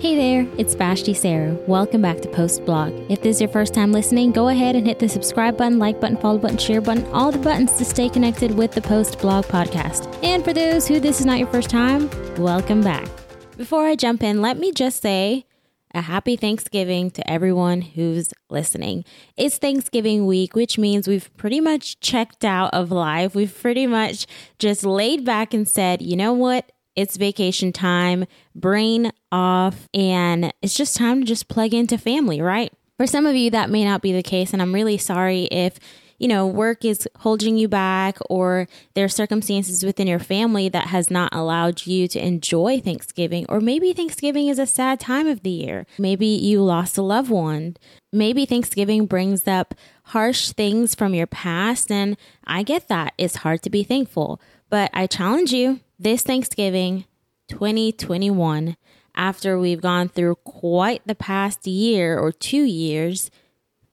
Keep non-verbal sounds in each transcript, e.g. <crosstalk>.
Hey there, it's Vashti Sarah. Welcome back to Post Blog. If this is your first time listening, go ahead and hit the subscribe button, like button, follow button, share button, all the buttons to stay connected with the Post Blog podcast. And for those who this is not your first time, welcome back. Before I jump in, let me just say a happy Thanksgiving to everyone who's listening. It's Thanksgiving week, which means we've pretty much checked out of life. We've pretty much just laid back and said, you know what? It's vacation time, brain off, and it's just time to just plug into family, right? For some of you, that may not be the case, and I'm really sorry if you know, work is holding you back or there are circumstances within your family that has not allowed you to enjoy Thanksgiving, or maybe Thanksgiving is a sad time of the year. Maybe you lost a loved one. Maybe Thanksgiving brings up harsh things from your past, and I get that. It's hard to be thankful. But I challenge you this Thanksgiving 2021, after we've gone through quite the past year or two years,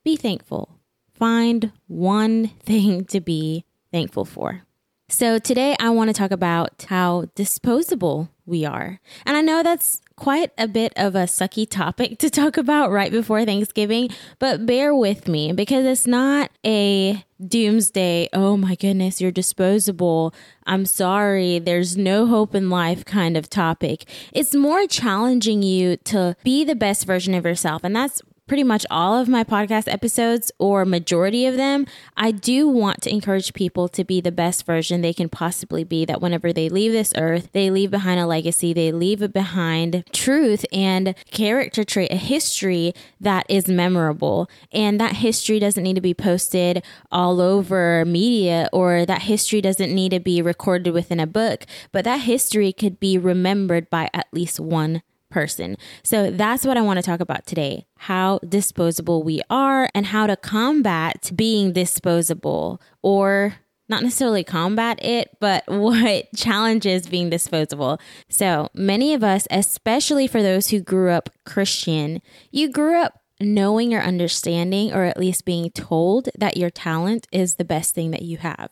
be thankful. Find one <laughs> thing to be thankful for. So, today I want to talk about how disposable we are. And I know that's quite a bit of a sucky topic to talk about right before Thanksgiving, but bear with me because it's not a doomsday, oh my goodness, you're disposable. I'm sorry, there's no hope in life kind of topic. It's more challenging you to be the best version of yourself. And that's pretty much all of my podcast episodes or majority of them, I do want to encourage people to be the best version they can possibly be. That whenever they leave this earth, they leave behind a legacy, they leave behind truth and character trait, a history that is memorable. And that history doesn't need to be posted all over media or that history doesn't need to be recorded within a book, but that history could be remembered by at least one person. So that's what I want to talk about today how disposable we are and how to combat being disposable or not necessarily combat it, but <laughs> what challenges being disposable. So many of us, especially for those who grew up Christian, you grew up knowing or understanding, or at least being told that your talent is the best thing that you have.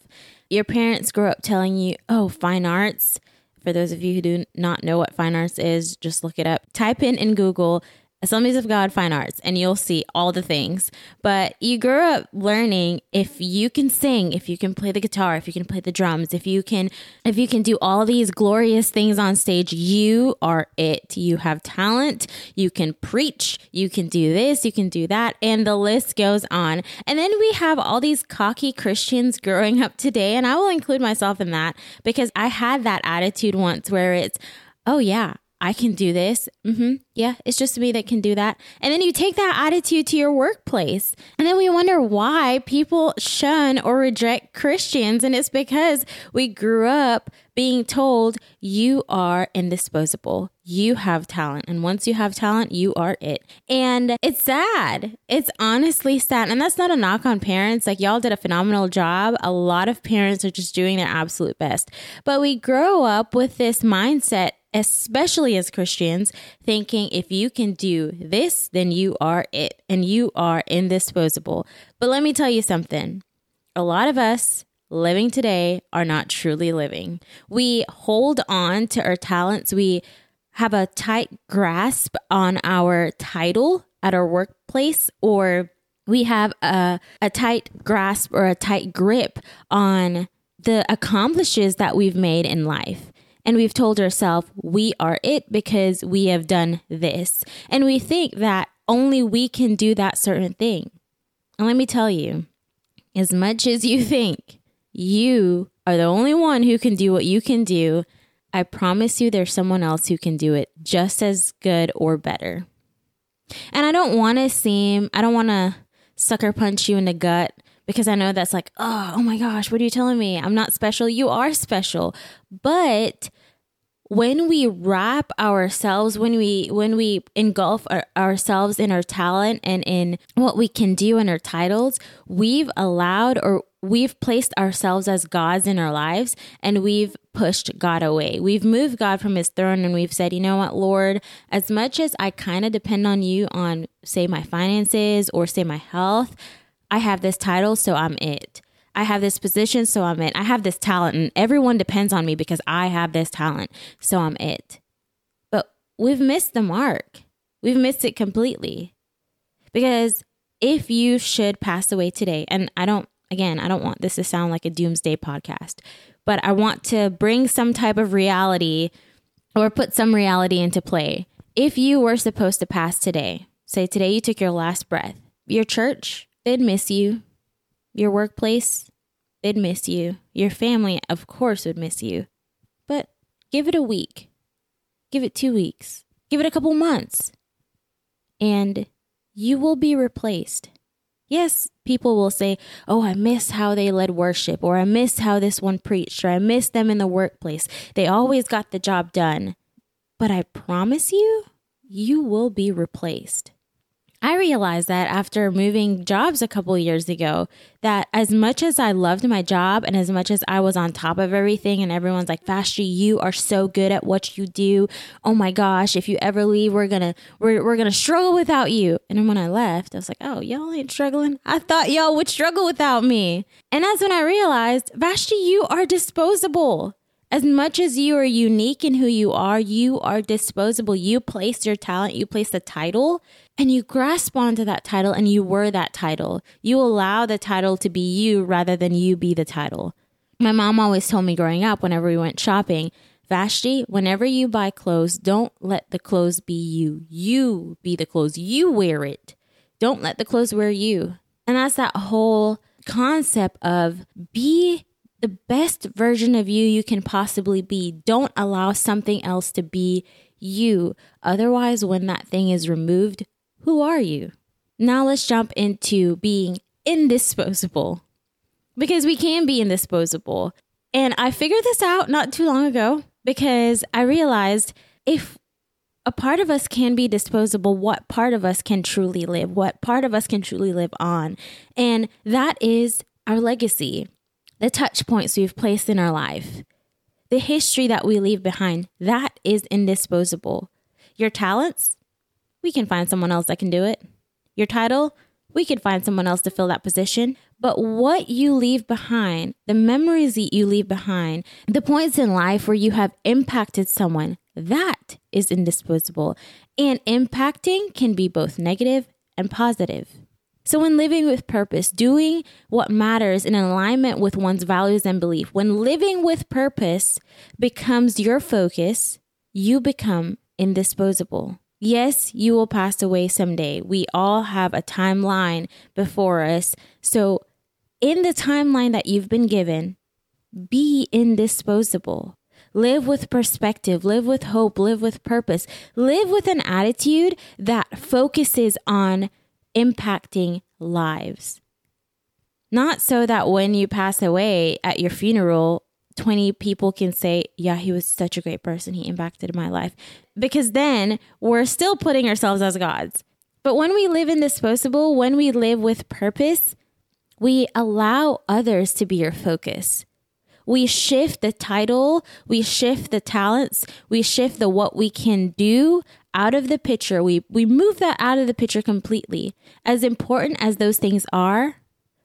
Your parents grew up telling you, oh, fine arts for those of you who do not know what fine arts is, just look it up. Type in in Google Assemblies of God Fine Arts, and you'll see all the things. But you grew up learning if you can sing, if you can play the guitar, if you can play the drums, if you can, if you can do all these glorious things on stage, you are it. You have talent. You can preach. You can do this. You can do that, and the list goes on. And then we have all these cocky Christians growing up today, and I will include myself in that because I had that attitude once where it's, oh yeah, I can do this. Mm-hmm. Yeah, it's just me that can do that. And then you take that attitude to your workplace. And then we wonder why people shun or reject Christians. And it's because we grew up being told you are indisposable. You have talent. And once you have talent, you are it. And it's sad. It's honestly sad. And that's not a knock on parents. Like, y'all did a phenomenal job. A lot of parents are just doing their absolute best. But we grow up with this mindset especially as Christians, thinking if you can do this, then you are it and you are indisposable. But let me tell you something a lot of us living today are not truly living. We hold on to our talents, we have a tight grasp on our title at our workplace or we have a, a tight grasp or a tight grip on the accomplishes that we've made in life. And we've told ourselves we are it because we have done this. And we think that only we can do that certain thing. And let me tell you, as much as you think you are the only one who can do what you can do, I promise you there's someone else who can do it just as good or better. And I don't want to seem, I don't want to sucker punch you in the gut because I know that's like, oh, oh my gosh, what are you telling me? I'm not special. You are special. But when we wrap ourselves when we when we engulf our, ourselves in our talent and in what we can do and our titles we've allowed or we've placed ourselves as gods in our lives and we've pushed god away we've moved god from his throne and we've said you know what lord as much as i kind of depend on you on say my finances or say my health i have this title so i'm it I have this position, so I'm it. I have this talent, and everyone depends on me because I have this talent, so I'm it. But we've missed the mark. We've missed it completely. Because if you should pass away today, and I don't, again, I don't want this to sound like a doomsday podcast, but I want to bring some type of reality or put some reality into play. If you were supposed to pass today, say today you took your last breath, your church, they'd miss you. Your workplace, they'd miss you. Your family, of course, would miss you. But give it a week, give it two weeks, give it a couple months, and you will be replaced. Yes, people will say, Oh, I miss how they led worship, or I miss how this one preached, or I miss them in the workplace. They always got the job done. But I promise you, you will be replaced. I realized that after moving jobs a couple years ago, that as much as I loved my job and as much as I was on top of everything, and everyone's like, Vashti, you are so good at what you do. Oh my gosh, if you ever leave, we're gonna we're, we're gonna struggle without you. And then when I left, I was like, oh, y'all ain't struggling. I thought y'all would struggle without me. And that's when I realized, Vashti, you are disposable. As much as you are unique in who you are, you are disposable. You place your talent, you place the title, and you grasp onto that title and you were that title. You allow the title to be you rather than you be the title. My mom always told me growing up, whenever we went shopping, Vashti, whenever you buy clothes, don't let the clothes be you. You be the clothes. You wear it. Don't let the clothes wear you. And that's that whole concept of be the best version of you you can possibly be. Don't allow something else to be you. Otherwise, when that thing is removed, who are you? Now let's jump into being indisposable because we can be indisposable. And I figured this out not too long ago because I realized if a part of us can be disposable, what part of us can truly live? What part of us can truly live on? And that is our legacy the touch points we've placed in our life, the history that we leave behind, that is indisposable. Your talents, we can find someone else that can do it. Your title, we can find someone else to fill that position. But what you leave behind, the memories that you leave behind, the points in life where you have impacted someone, that is indisposable. And impacting can be both negative and positive. So, when living with purpose, doing what matters in alignment with one's values and belief, when living with purpose becomes your focus, you become indisposable. Yes, you will pass away someday. We all have a timeline before us. So, in the timeline that you've been given, be indisposable. Live with perspective, live with hope, live with purpose, live with an attitude that focuses on impacting lives. Not so that when you pass away at your funeral, 20 people can say, Yeah, he was such a great person. He impacted my life. Because then we're still putting ourselves as gods. But when we live in disposable, when we live with purpose, we allow others to be your focus. We shift the title, we shift the talents, we shift the what we can do out of the picture. We we move that out of the picture completely. As important as those things are,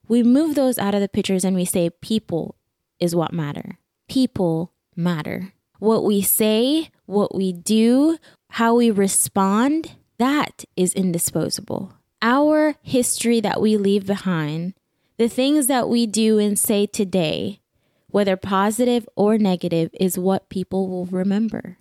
we move those out of the pictures and we say people is what matter. People matter. What we say, what we do, how we respond, that is indisposable. Our history that we leave behind, the things that we do and say today, whether positive or negative, is what people will remember.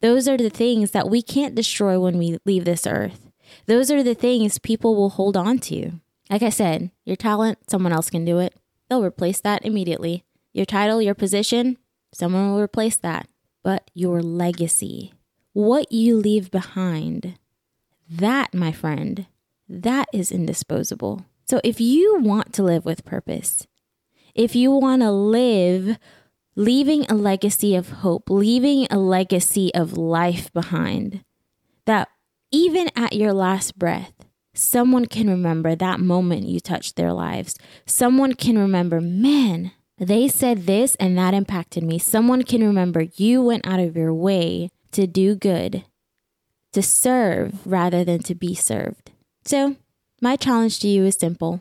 Those are the things that we can't destroy when we leave this earth. Those are the things people will hold on to. Like I said, your talent, someone else can do it. They'll replace that immediately. Your title, your position, someone will replace that. But your legacy, what you leave behind, that, my friend, that is indisposable. So if you want to live with purpose, if you want to live leaving a legacy of hope, leaving a legacy of life behind. That even at your last breath, someone can remember that moment you touched their lives. Someone can remember, man, they said this and that impacted me. Someone can remember you went out of your way to do good, to serve rather than to be served. So, my challenge to you is simple.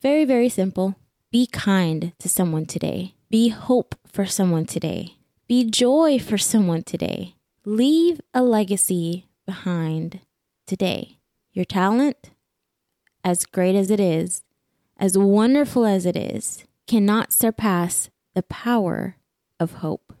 Very, very simple. Be kind to someone today. Be hope for someone today. Be joy for someone today. Leave a legacy behind today. Your talent, as great as it is, as wonderful as it is, cannot surpass the power of hope.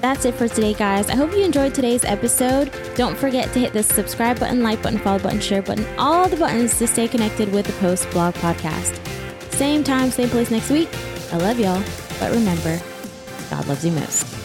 That's it for today, guys. I hope you enjoyed today's episode. Don't forget to hit the subscribe button, like button, follow button, share button, all the buttons to stay connected with the Post Blog Podcast. Same time, same place next week. I love y'all, but remember, God loves you most.